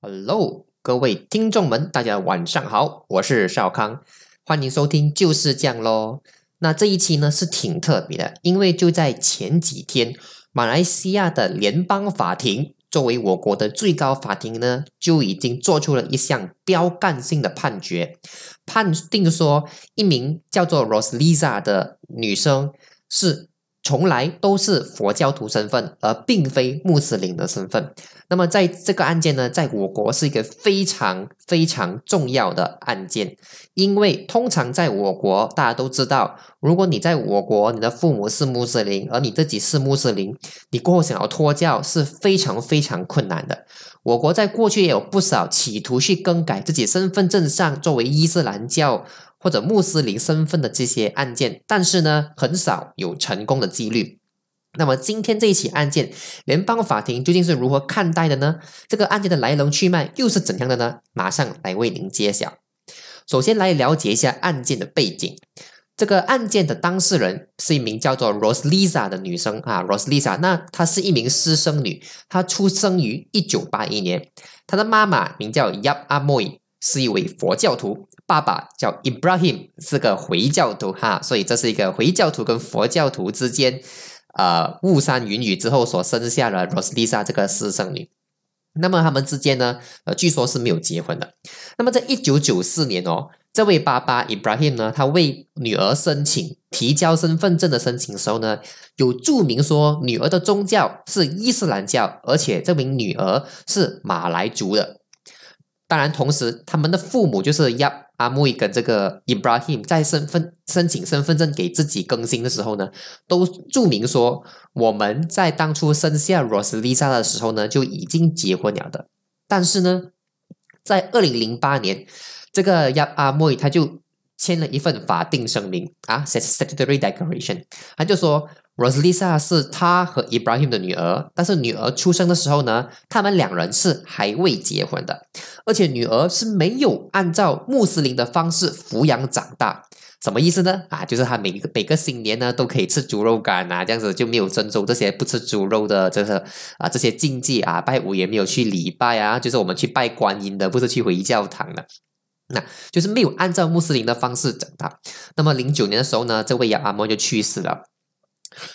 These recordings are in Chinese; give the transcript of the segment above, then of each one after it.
Hello，各位听众们，大家晚上好，我是少康，欢迎收听就是这样咯。那这一期呢是挺特别的，因为就在前几天，马来西亚的联邦法庭作为我国的最高法庭呢，就已经做出了一项标杆性的判决，判定说一名叫做 Rosliza 的女生是。从来都是佛教徒身份，而并非穆斯林的身份。那么，在这个案件呢，在我国是一个非常非常重要的案件，因为通常在我国，大家都知道，如果你在我国，你的父母是穆斯林，而你自己是穆斯林，你过后想要脱教是非常非常困难的。我国在过去也有不少企图去更改自己身份证上作为伊斯兰教。或者穆斯林身份的这些案件，但是呢，很少有成功的几率。那么今天这一起案件，联邦法庭究竟是如何看待的呢？这个案件的来龙去脉又是怎样的呢？马上来为您揭晓。首先来了解一下案件的背景。这个案件的当事人是一名叫做 Roslisa 的女生啊，Roslisa，那她是一名私生女，她出生于一九八一年，她的妈妈名叫 Yap Amoy，是一位佛教徒。爸爸叫 Ibrahim，是个回教徒哈，所以这是一个回教徒跟佛教徒之间，呃，雾山云雨之后所生下的 Roslisa 这个私生女。那么他们之间呢，呃，据说是没有结婚的。那么在一九九四年哦，这位爸爸 Ibrahim 呢，他为女儿申请提交身份证的申请时候呢，有注明说女儿的宗教是伊斯兰教，而且这名女儿是马来族的。当然，同时他们的父母就是要。阿木跟这个 Ibrahim 在身份申请身份证给自己更新的时候呢，都注明说我们在当初生下 Roslisa 的时候呢就已经结婚了的。但是呢，在二零零八年，这个亚阿木他就签了一份法定声明啊，Statutory Declaration，他就说。Roslisa 是他和 Ibrahim 的女儿，但是女儿出生的时候呢，他们两人是还未结婚的，而且女儿是没有按照穆斯林的方式抚养长大。什么意思呢？啊，就是他每个每个新年呢都可以吃猪肉干啊，这样子就没有遵守这些不吃猪肉的这个啊这些禁忌啊，拜五也没有去礼拜啊，就是我们去拜观音的，不是去回教堂的，那就是没有按照穆斯林的方式长大。那么零九年的时候呢，这位亚阿莫就去世了。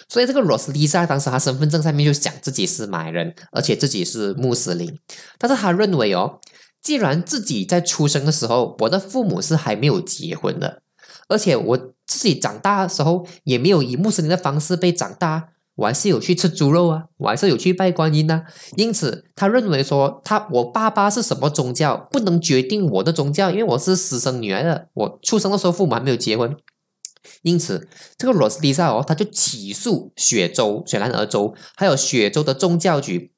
所以这个 Roslisa 当时他身份证上面就讲自己是马来人，而且自己是穆斯林。但是他认为哦，既然自己在出生的时候，我的父母是还没有结婚的，而且我自己长大的时候也没有以穆斯林的方式被长大，我还是有去吃猪肉啊，我还是有去拜观音呐。因此，他认为说他我爸爸是什么宗教不能决定我的宗教，因为我是私生女儿的，我出生的时候父母还没有结婚。因此，这个罗斯蒂萨哦，他就起诉雪州、雪兰莪州，还有雪州的宗教局，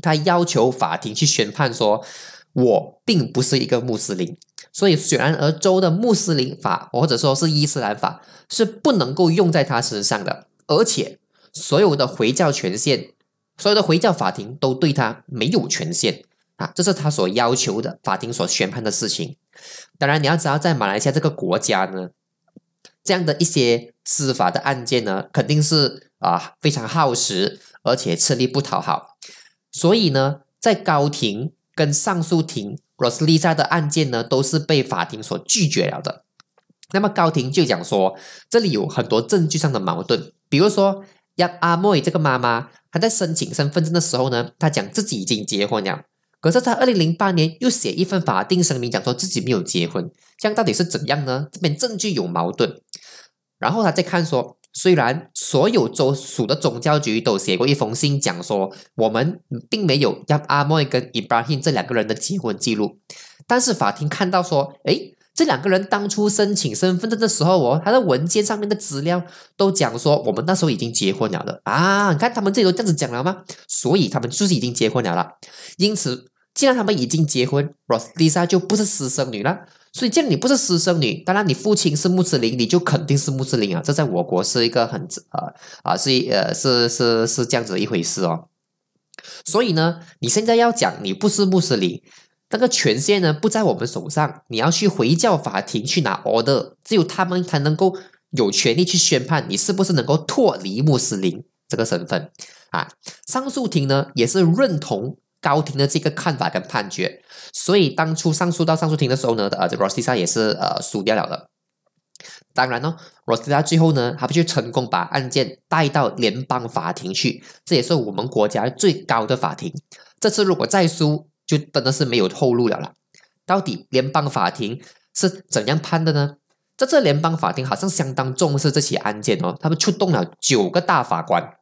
他要求法庭去宣判说，我并不是一个穆斯林，所以雪兰莪州的穆斯林法或者说是伊斯兰法是不能够用在他身上的，而且所有的回教权限，所有的回教法庭都对他没有权限啊，这是他所要求的，法庭所宣判的事情。当然，你要知道，在马来西亚这个国家呢。这样的一些司法的案件呢，肯定是啊非常耗时，而且吃力不讨好。所以呢，在高庭跟上诉庭，Roslisa 的案件呢，都是被法庭所拒绝了的。那么高庭就讲说，这里有很多证据上的矛盾，比如说，亚阿莫这个妈妈，她在申请身份证的时候呢，她讲自己已经结婚了。可是他二零零八年又写一份法定声明，讲说自己没有结婚，这样到底是怎样呢？这边证据有矛盾。然后他再看说，虽然所有州属的宗教局都写过一封信，讲说我们并没有让阿莫跟 Ibrahim 这两个人的结婚记录，但是法庭看到说，诶，这两个人当初申请身份证的时候哦，他的文件上面的资料都讲说，我们那时候已经结婚了的啊！你看他们这里都这样子讲了吗？所以他们就是已经结婚了了。因此。既然他们已经结婚，Roslisa 就不是私生女了。所以，既然你不是私生女，当然你父亲是穆斯林，你就肯定是穆斯林啊。这在我国是一个很啊啊是呃是是是这样子一回事哦。所以呢，你现在要讲你不是穆斯林，那个权限呢不在我们手上，你要去回教法庭去拿 order，只有他们才能够有权利去宣判你是不是能够脱离穆斯林这个身份啊。上诉庭呢也是认同。高庭的这个看法跟判决，所以当初上诉到上诉庭的时候呢，呃，这 Rosita 也是呃输掉了的。当然呢，Rosita 最后呢，他不就成功把案件带到联邦法庭去，这也是我们国家最高的法庭。这次如果再输，就真的是没有后路了了。到底联邦法庭是怎样判的呢？这次联邦法庭好像相当重视这起案件哦，他们出动了九个大法官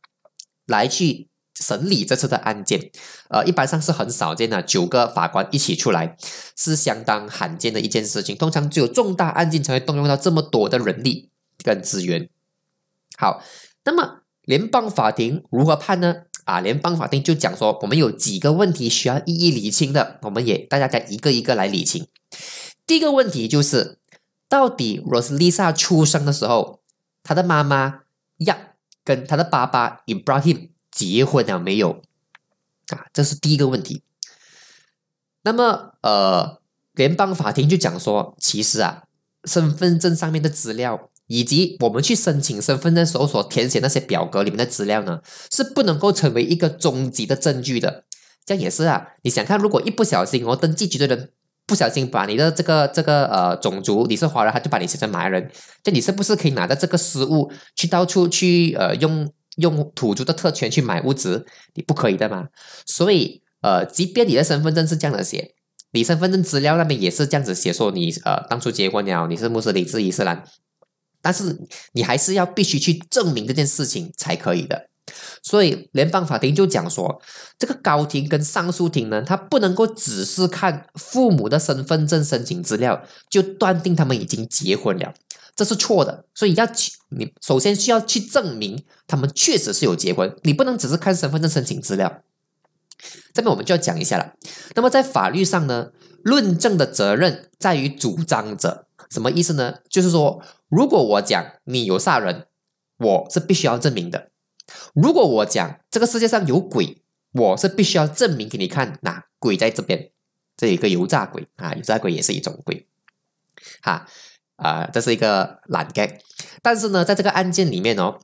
来去。审理这次的案件，呃，一般上是很少见的，九个法官一起出来是相当罕见的一件事情。通常只有重大案件才会动用到这么多的人力跟资源。好，那么联邦法庭如何判呢？啊，联邦法庭就讲说，我们有几个问题需要一一理清的，我们也大家再一个一个来理清。第一个问题就是，到底 Roslisa 出生的时候，他的妈妈亚跟他的爸爸 Ibrahim。结婚了没有？啊，这是第一个问题。那么，呃，联邦法庭就讲说，其实啊，身份证上面的资料，以及我们去申请身份证时候所填写那些表格里面的资料呢，是不能够成为一个终极的证据的。这样也是啊，你想看，如果一不小心，我登记局的人不小心把你的这个这个呃种族你是华人，他就把你写成马来人，这你是不是可以拿着这个失误去到处去呃用？用土著的特权去买物资，你不可以的嘛？所以，呃，即便你的身份证是这样的写，你身份证资料那边也是这样子写，说你呃当初结婚了，你是穆斯林，是伊斯兰，但是你还是要必须去证明这件事情才可以的。所以，联邦法庭就讲说，这个高庭跟上诉庭呢，他不能够只是看父母的身份证申请资料就断定他们已经结婚了。这是错的，所以要你首先需要去证明他们确实是有结婚，你不能只是看身份证申请资料。这边我们就要讲一下了。那么在法律上呢，论证的责任在于主张者，什么意思呢？就是说，如果我讲你有杀人，我是必须要证明的；如果我讲这个世界上有鬼，我是必须要证明给你看，那鬼在这边，这一个油炸鬼啊，油炸鬼也是一种鬼，哈。啊，这是一个懒根但是呢，在这个案件里面哦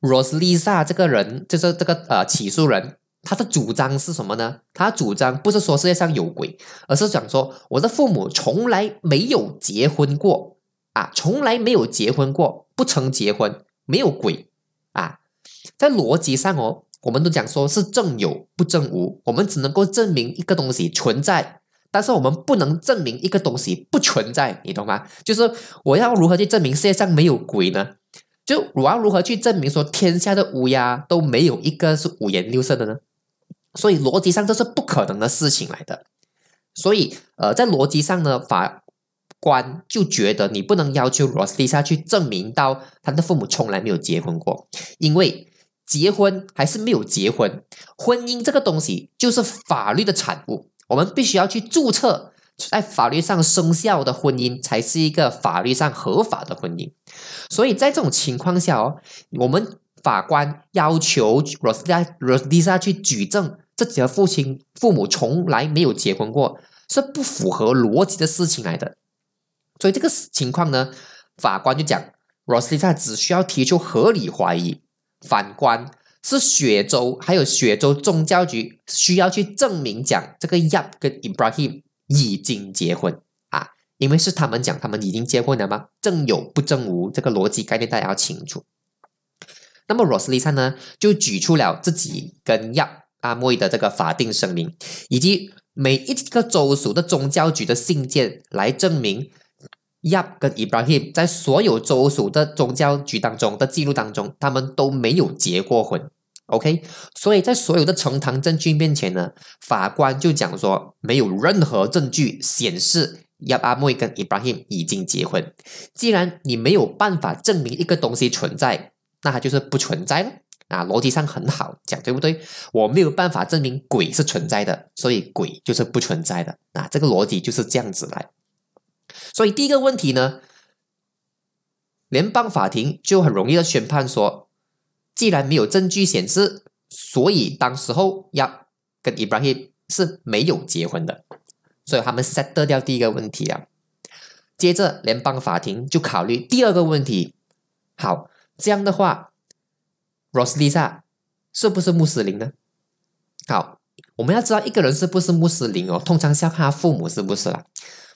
，Roslisa 这个人就是这个呃起诉人，他的主张是什么呢？他主张不是说世界上有鬼，而是想说我的父母从来没有结婚过啊，从来没有结婚过，不曾结婚，没有鬼啊。在逻辑上哦，我们都讲说是正有不正无，我们只能够证明一个东西存在。但是我们不能证明一个东西不存在，你懂吗？就是我要如何去证明世界上没有鬼呢？就我要如何去证明说天下的乌鸦都没有一个是五颜六色的呢？所以逻辑上这是不可能的事情来的。所以呃，在逻辑上呢，法官就觉得你不能要求罗斯蒂莎去证明到他的父母从来没有结婚过，因为结婚还是没有结婚，婚姻这个东西就是法律的产物。我们必须要去注册，在法律上生效的婚姻才是一个法律上合法的婚姻。所以在这种情况下哦，我们法官要求 Rosa Rosa 去举证自己的父亲父母从来没有结婚过，是不符合逻辑的事情来的。所以这个情况呢，法官就讲 Rosa 只需要提出合理怀疑，反观。是雪州，还有雪州宗教局需要去证明讲这个 Yap 跟 Ibrahim 已经结婚啊，因为是他们讲他们已经结婚了吗？正有不正无，这个逻辑概念大家要清楚。那么 Roslisa 呢，就举出了自己跟 Yap 阿莫的这个法定声明，以及每一个州属的宗教局的信件来证明。Yap 跟 Ibrahim 在所有州属的宗教局当中的记录当中，他们都没有结过婚。OK，所以在所有的呈堂证据面前呢，法官就讲说，没有任何证据显示亚阿妹跟 Ibrahim 已经结婚。既然你没有办法证明一个东西存在，那它就是不存在了。啊，逻辑上很好讲，对不对？我没有办法证明鬼是存在的，所以鬼就是不存在的。啊，这个逻辑就是这样子来。所以第一个问题呢，联邦法庭就很容易的宣判说，既然没有证据显示，所以当时候要跟 Ibrahim 是没有结婚的，所以他们 set 掉第一个问题啊。接着联邦法庭就考虑第二个问题，好，这样的话，Roslisa 是不是穆斯林呢？好。我们要知道一个人是不是穆斯林哦，通常是要看他父母是不是啦。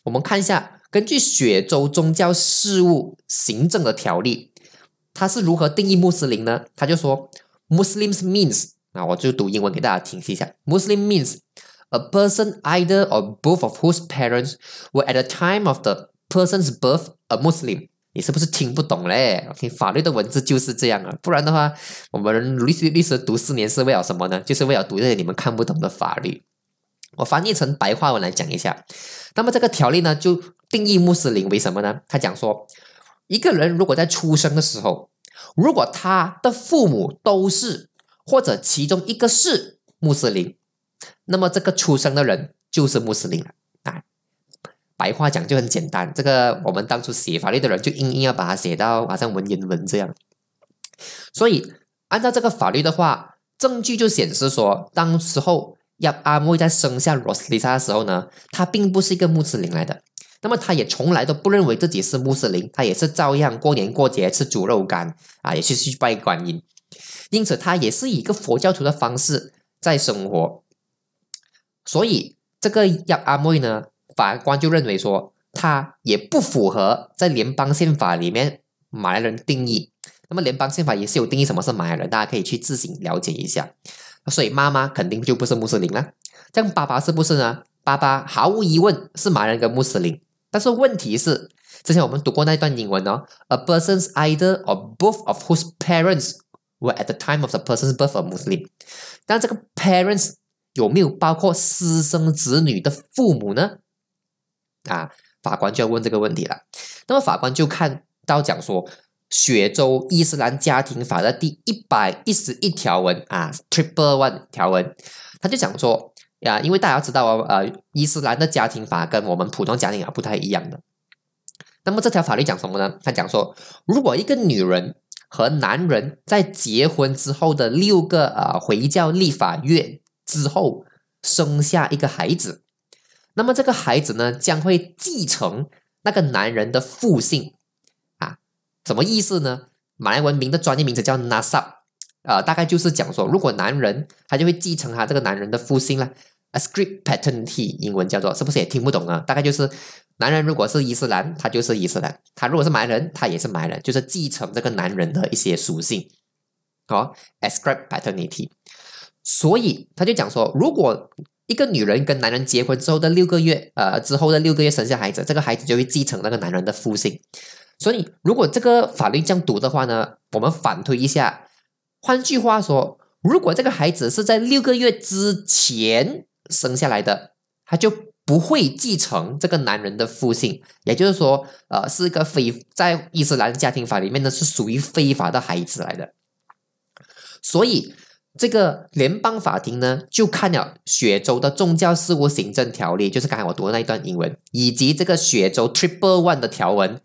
我们看一下，根据雪州宗教事务行政的条例，它是如何定义穆斯林呢？他就说，Muslims means，那我就读英文给大家听一下，Muslim means a person either or both of whose parents were at the time of the person's birth a Muslim。你是不是听不懂嘞？OK，法律的文字就是这样啊，不然的话，我们律师律师读四年是为了什么呢？就是为了读这些你们看不懂的法律。我翻译成白话文来讲一下。那么这个条例呢，就定义穆斯林为什么呢？他讲说，一个人如果在出生的时候，如果他的父母都是或者其中一个是穆斯林，那么这个出生的人就是穆斯林了。啊，白话讲就很简单。这个我们当初写法律的人就硬硬要把它写到好像文言文这样。所以按照这个法律的话，证据就显示说，当时候。亚阿莫在生下罗斯丽莎的时候呢，他并不是一个穆斯林来的，那么他也从来都不认为自己是穆斯林，他也是照样过年过节吃猪肉干啊，也是去拜观音，因此他也是以一个佛教徒的方式在生活，所以这个亚阿妹呢，法官就认为说他也不符合在联邦宪法里面马来人定义，那么联邦宪法也是有定义什么是马来人，大家可以去自行了解一下。所以妈妈肯定就不是穆斯林了，这样爸爸是不是呢？爸爸毫无疑问是马来人跟穆斯林，但是问题是，之前我们读过那一段英文哦，a person's either or both of whose parents were at the time of the person's birth a Muslim，但这个 parents 有没有包括私生子女的父母呢？啊，法官就要问这个问题了。那么法官就看到讲说。雪州伊斯兰家庭法的第一百一十一条文啊，Triple One 条文，他就讲说呀，因为大家知道啊，呃，伊斯兰的家庭法跟我们普通家庭法不太一样的。那么这条法律讲什么呢？他讲说，如果一个女人和男人在结婚之后的六个呃回教立法月之后生下一个孩子，那么这个孩子呢将会继承那个男人的父姓啊。什么意思呢？马来文名的专业名词叫 nasab，呃，大概就是讲说，如果男人他就会继承他这个男人的父姓了。ascript paternity，英文叫做，是不是也听不懂啊？大概就是男人如果是伊斯兰，他就是伊斯兰；他如果是马来人，他也是马来人，就是继承这个男人的一些属性。好，ascript paternity。所以他就讲说，如果一个女人跟男人结婚之后的六个月，呃，之后的六个月生下孩子，这个孩子就会继承那个男人的父姓。所以，如果这个法律这样读的话呢，我们反推一下。换句话说，如果这个孩子是在六个月之前生下来的，他就不会继承这个男人的父姓，也就是说，呃，是一个非在伊斯兰家庭法里面呢是属于非法的孩子来的。所以，这个联邦法庭呢就看了雪州的宗教事务行政条例，就是刚才我读的那一段英文，以及这个雪州 Triple One 的条文。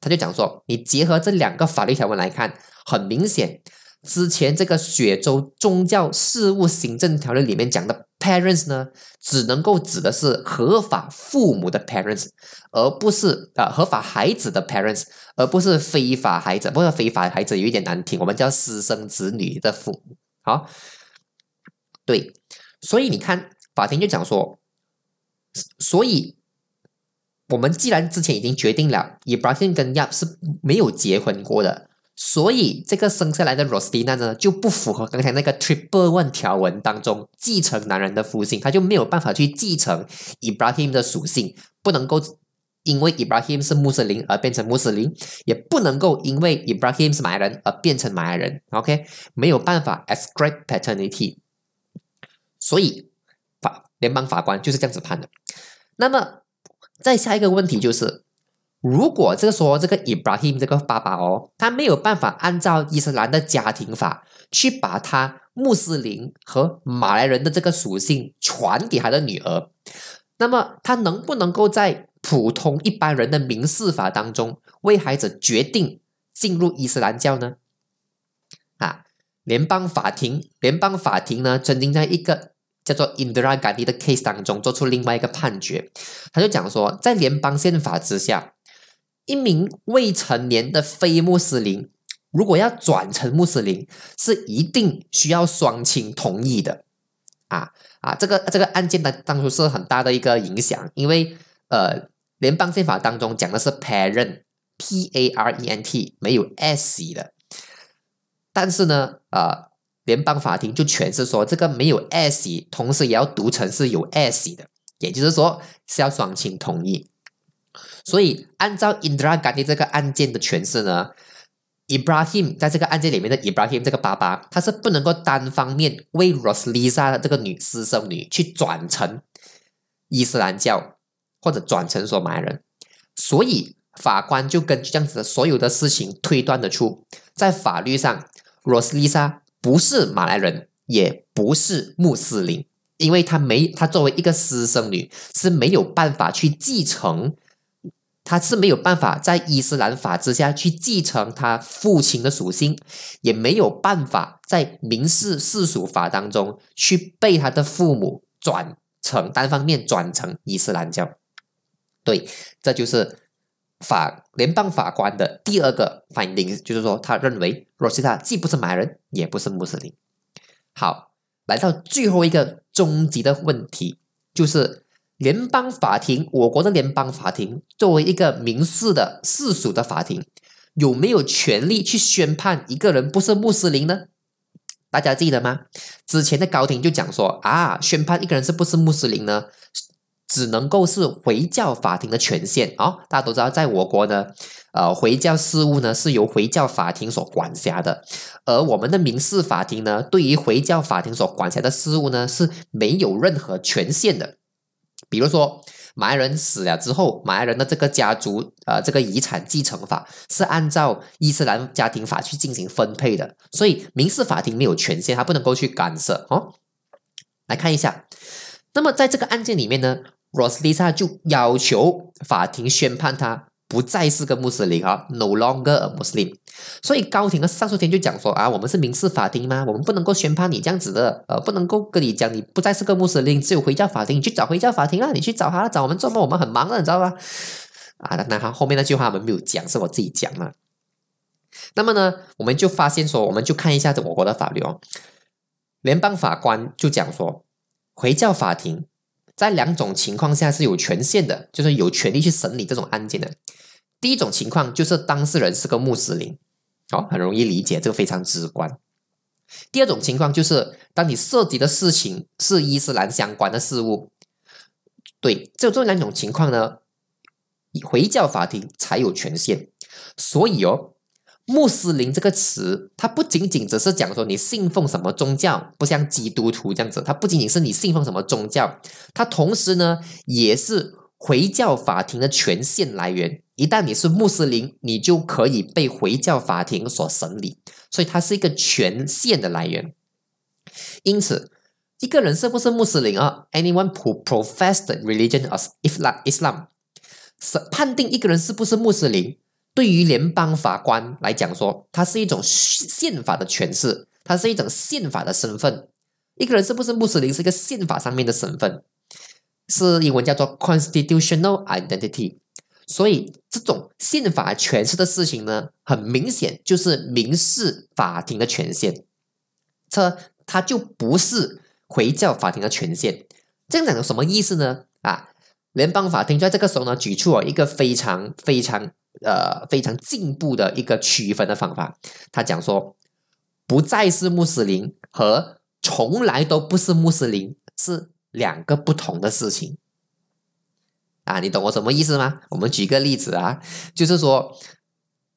他就讲说，你结合这两个法律条文来看，很明显，之前这个雪州宗教事务行政条例里面讲的 parents 呢，只能够指的是合法父母的 parents，而不是啊合法孩子的 parents，而不是非法孩子。不过非法孩子有一点难听，我们叫私生子女的父母。好，对，所以你看，法庭就讲说，所以。我们既然之前已经决定了，Ibrahim 跟 Yap 是没有结婚过的，所以这个生下来的 Rostina 呢就不符合刚才那个 Triple One 条文当中继承男人的父性，他就没有办法去继承 Ibrahim 的属性，不能够因为 Ibrahim 是穆斯林而变成穆斯林，也不能够因为 Ibrahim 是马来人而变成马来人。OK，没有办法 ascribe paternity，所以法联邦法官就是这样子判的。那么。再下一个问题就是，如果这个说这个 Ibrahim 这个爸爸哦，他没有办法按照伊斯兰的家庭法去把他穆斯林和马来人的这个属性传给他的女儿，那么他能不能够在普通一般人的民事法当中为孩子决定进入伊斯兰教呢？啊，联邦法庭，联邦法庭呢曾经在一个。叫做 Indira Gandhi 的 case 当中做出另外一个判决，他就讲说，在联邦宪法之下，一名未成年的非穆斯林如果要转成穆斯林，是一定需要双亲同意的啊啊，这个这个案件呢，当初是很大的一个影响，因为呃，联邦宪法当中讲的是 parent，p a r e n t，没有 s 的，但是呢，呃，联邦法庭就诠释说，这个没有 s，同时也要读成是有 s 的，也就是说是要双亲同意。所以按照 Indra Gandhi 这个案件的诠释呢。Ibrahim 在这个案件里面的 Ibrahim 这个爸爸，他是不能够单方面为 Roslisa 的这个女私生女去转成伊斯兰教或者转成说马来人，所以法官就根据这样子的所有的事情推断得出，在法律上 Roslisa 不是马来人，也不是穆斯林，因为她没她作为一个私生女是没有办法去继承。他是没有办法在伊斯兰法之下去继承他父亲的属性，也没有办法在民事世俗法当中去被他的父母转成单方面转成伊斯兰教。对，这就是法联邦法官的第二个 finding，就是说他认为罗西塔既不是马来人，也不是穆斯林。好，来到最后一个终极的问题，就是。联邦法庭，我国的联邦法庭作为一个民事的世俗的法庭，有没有权利去宣判一个人不是穆斯林呢？大家记得吗？之前的高庭就讲说啊，宣判一个人是不是穆斯林呢，只能够是回教法庭的权限哦。大家都知道，在我国呢，呃，回教事务呢是由回教法庭所管辖的，而我们的民事法庭呢，对于回教法庭所管辖的事务呢是没有任何权限的。比如说，马来人死了之后，马来人的这个家族，呃，这个遗产继承法是按照伊斯兰家庭法去进行分配的，所以民事法庭没有权限，他不能够去干涉哦。来看一下，那么在这个案件里面呢罗斯丽莎就要求法庭宣判他。不再是个穆斯林啊，no longer a Muslim。所以高庭的上诉庭就讲说啊，我们是民事法庭吗？我们不能够宣判你这样子的，呃，不能够跟你讲你不再是个穆斯林，只有回教法庭，你去找回教法庭啊，你去找他，找我们做梦，我们很忙的，你知道吧？啊，那他后面那句话我们没有讲，是我自己讲了。那么呢，我们就发现说，我们就看一下这我国的法律哦。联邦法官就讲说，回教法庭在两种情况下是有权限的，就是有权利去审理这种案件的。第一种情况就是当事人是个穆斯林，哦，很容易理解，这个非常直观。第二种情况就是当你涉及的事情是伊斯兰相关的事物，对，只有这两种情况呢，回教法庭才有权限。所以哦，穆斯林这个词，它不仅仅只是讲说你信奉什么宗教，不像基督徒这样子，它不仅仅是你信奉什么宗教，它同时呢，也是回教法庭的权限来源。一旦你是穆斯林，你就可以被回教法庭所审理，所以它是一个权限的来源。因此，一个人是不是穆斯林啊？Anyone who professed religion of Islam，是判定一个人是不是穆斯林，对于联邦法官来讲说，它是一种宪法的诠释，它是一种宪法的身份。一个人是不是穆斯林，是一个宪法上面的身份，是英文叫做 constitutional identity。所以，这种宪法诠释的事情呢，很明显就是民事法庭的权限，这它就不是回教法庭的权限。这样讲有什么意思呢？啊，联邦法庭在这个时候呢，举出了一个非常非常呃非常进步的一个区分的方法。他讲说，不再是穆斯林和从来都不是穆斯林是两个不同的事情。啊，你懂我什么意思吗？我们举个例子啊，就是说，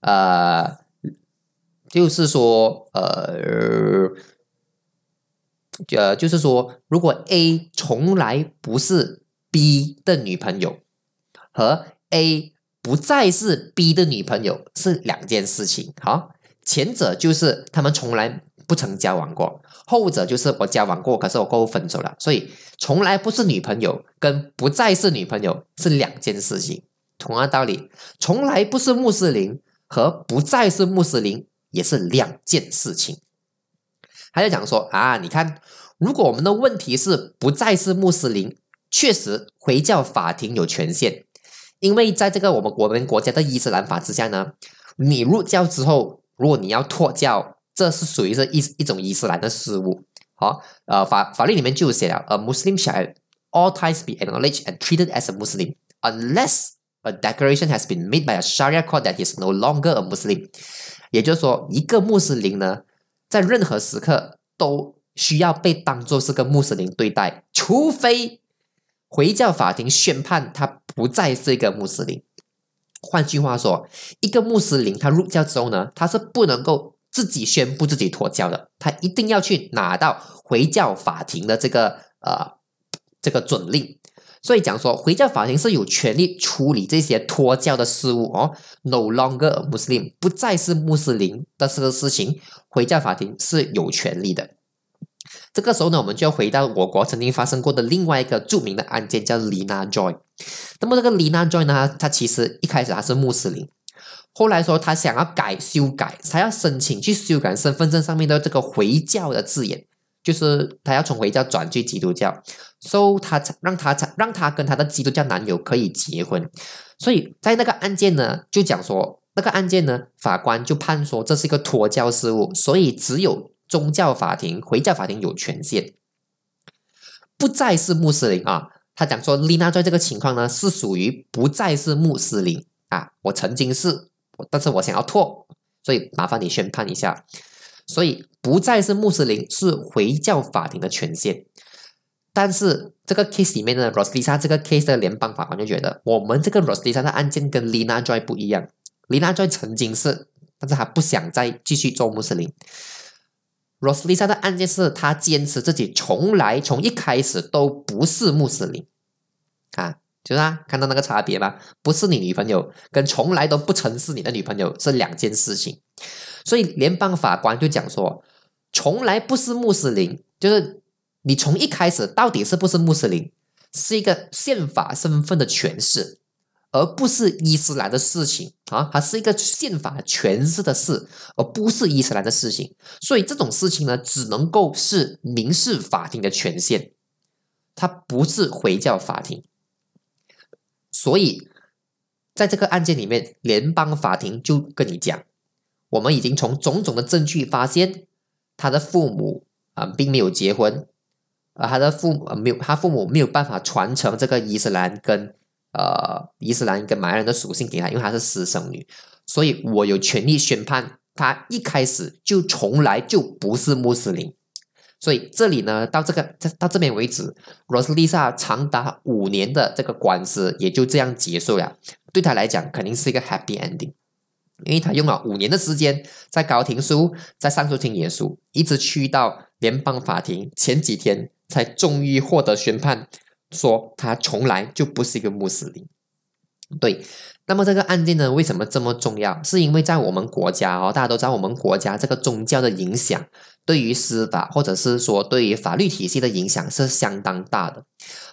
呃，就是说，呃，呃，就是说，如果 A 从来不是 B 的女朋友，和 A 不再是 B 的女朋友是两件事情。好，前者就是他们从来。不曾交往过，后者就是我交往过，可是我过后分手了，所以从来不是女朋友跟不再是女朋友是两件事情。同样道理，从来不是穆斯林和不再是穆斯林也是两件事情。他就讲说啊，你看，如果我们的问题是不再是穆斯林，确实回教法庭有权限，因为在这个我们我们国家的伊斯兰法之下呢，你入教之后，如果你要脱教。这是属于是一一种伊斯兰的事物好，呃，法法律里面就写了，a Muslim shall all times be acknowledged and treated as a Muslim unless a declaration has been made by a Sharia court that he is no longer a Muslim。也就是说，一个穆斯林呢，在任何时刻都需要被当作是个穆斯林对待，除非回教法庭宣判他不再是一个穆斯林。换句话说，一个穆斯林他入教之后呢，他是不能够自己宣布自己脱教的，他一定要去拿到回教法庭的这个呃这个准令。所以讲说，回教法庭是有权利处理这些脱教的事务哦。No longer a Muslim，不再是穆斯林的这个事情，回教法庭是有权利的。这个时候呢，我们就要回到我国曾经发生过的另外一个著名的案件，叫 Lina Joy。那么这个 Lina Joy 呢，他其实一开始他是穆斯林，后来说他想要改修改，他要申请去修改身份证上面的这个回教的字眼，就是他要从回教转去基督教，，so 他让他让他跟他的基督教男友可以结婚。所以在那个案件呢，就讲说那个案件呢，法官就判说这是一个脱教事务，所以只有。宗教法庭、回教法庭有权限，不再是穆斯林啊。他讲说，丽娜在这个情况呢，是属于不再是穆斯林啊。我曾经是，但是我想要脱，所以麻烦你宣判一下。所以不再是穆斯林是回教法庭的权限，但是这个 case 里面呢，Roslisa 这个 case 的联邦法官就觉得，我们这个 Roslisa 的案件跟 Lina Joy 不一样。Lina Joy 曾经是，但是他不想再继续做穆斯林。Roslisa 的案件是他坚持自己从来从一开始都不是穆斯林啊，就是啊，看到那个差别吧？不是你女朋友跟从来都不曾是你的女朋友是两件事情。所以联邦法官就讲说，从来不是穆斯林，就是你从一开始到底是不是穆斯林，是一个宪法身份的诠释。而不是伊斯兰的事情啊，它是一个宪法诠释的事，而不是伊斯兰的事情。所以这种事情呢，只能够是民事法庭的权限，它不是回教法庭。所以在这个案件里面，联邦法庭就跟你讲，我们已经从种种的证据发现，他的父母啊并没有结婚，而他的父母没有，他父母没有办法传承这个伊斯兰跟。呃，伊斯兰跟马来人的属性给他，因为他是私生女，所以我有权利宣判他一开始就从来就不是穆斯林。所以这里呢，到这个到这边为止罗斯利萨长达五年的这个官司也就这样结束了。对他来讲，肯定是一个 happy ending，因为他用了五年的时间，在高庭书，在上诉庭也输，一直去到联邦法庭，前几天才终于获得宣判。说他从来就不是一个穆斯林，对。那么这个案件呢，为什么这么重要？是因为在我们国家哦，大家都知道我们国家这个宗教的影响，对于司法或者是说对于法律体系的影响是相当大的。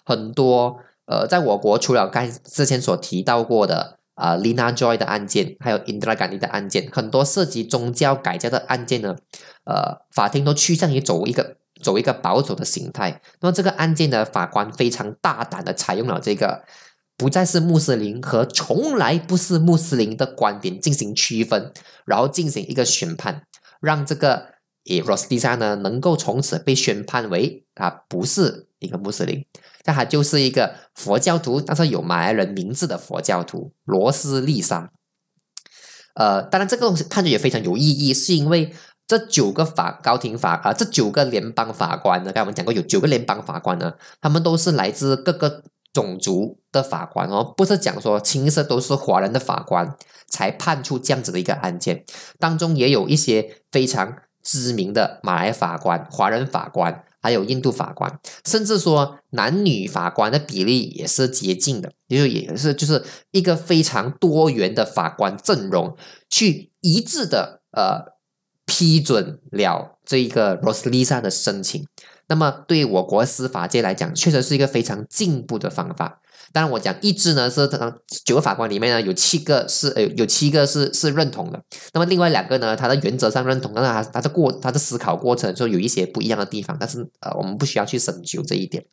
很多呃，在我国除了刚之前所提到过的啊，Lina Joy 的案件，还有 Indra Gandhi 的案件，很多涉及宗教改革的案件呢，呃，法庭都趋向于走一个。走一个保守的形态，那么这个案件的法官非常大胆的采用了这个不再是穆斯林和从来不是穆斯林的观点进行区分，然后进行一个宣判，让这个以 Rosdisa 呢能够从此被宣判为啊不是一个穆斯林，但他就是一个佛教徒，但是有马来人名字的佛教徒罗斯利桑。呃，当然这个东西判决也非常有意义，是因为。这九个法高庭法啊，这九个联邦法官呢，刚才我们讲过有九个联邦法官呢，他们都是来自各个种族的法官哦，不是讲说青色都是华人的法官才判出这样子的一个案件，当中也有一些非常知名的马来法官、华人法官，还有印度法官，甚至说男女法官的比例也是接近的，也就也是就是一个非常多元的法官阵容，去一致的呃。批准了这一个 Roslisa 的申请，那么对我国司法界来讲，确实是一个非常进步的方法。当然，我讲一致呢是九个法官里面呢有七个是呃有七个是是认同的，那么另外两个呢，他的原则上认同，但是他他的过他的思考过程就有一些不一样的地方，但是呃我们不需要去深究这一点。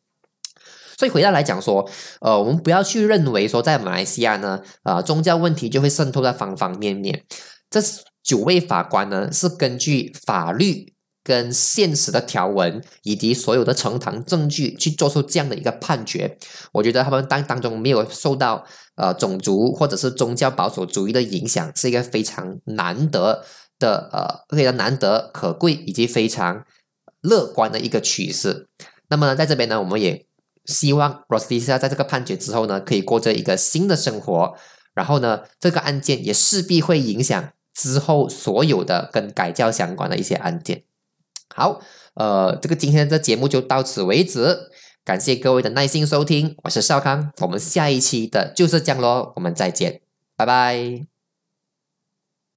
所以回到来讲说，呃，我们不要去认为说在马来西亚呢，啊宗教问题就会渗透在方方面面，这。九位法官呢，是根据法律跟现实的条文以及所有的呈堂证据去做出这样的一个判决。我觉得他们当当中没有受到呃种族或者是宗教保守主义的影响，是一个非常难得的呃非常难得可贵以及非常乐观的一个趋势。那么呢在这边呢，我们也希望 Rosita 在这个判决之后呢，可以过着一个新的生活。然后呢，这个案件也势必会影响之后所有的跟改教相关的一些案件。好，呃，这个今天的节目就到此为止，感谢各位的耐心收听，我是少康，我们下一期的就是这样喽，我们再见，拜拜。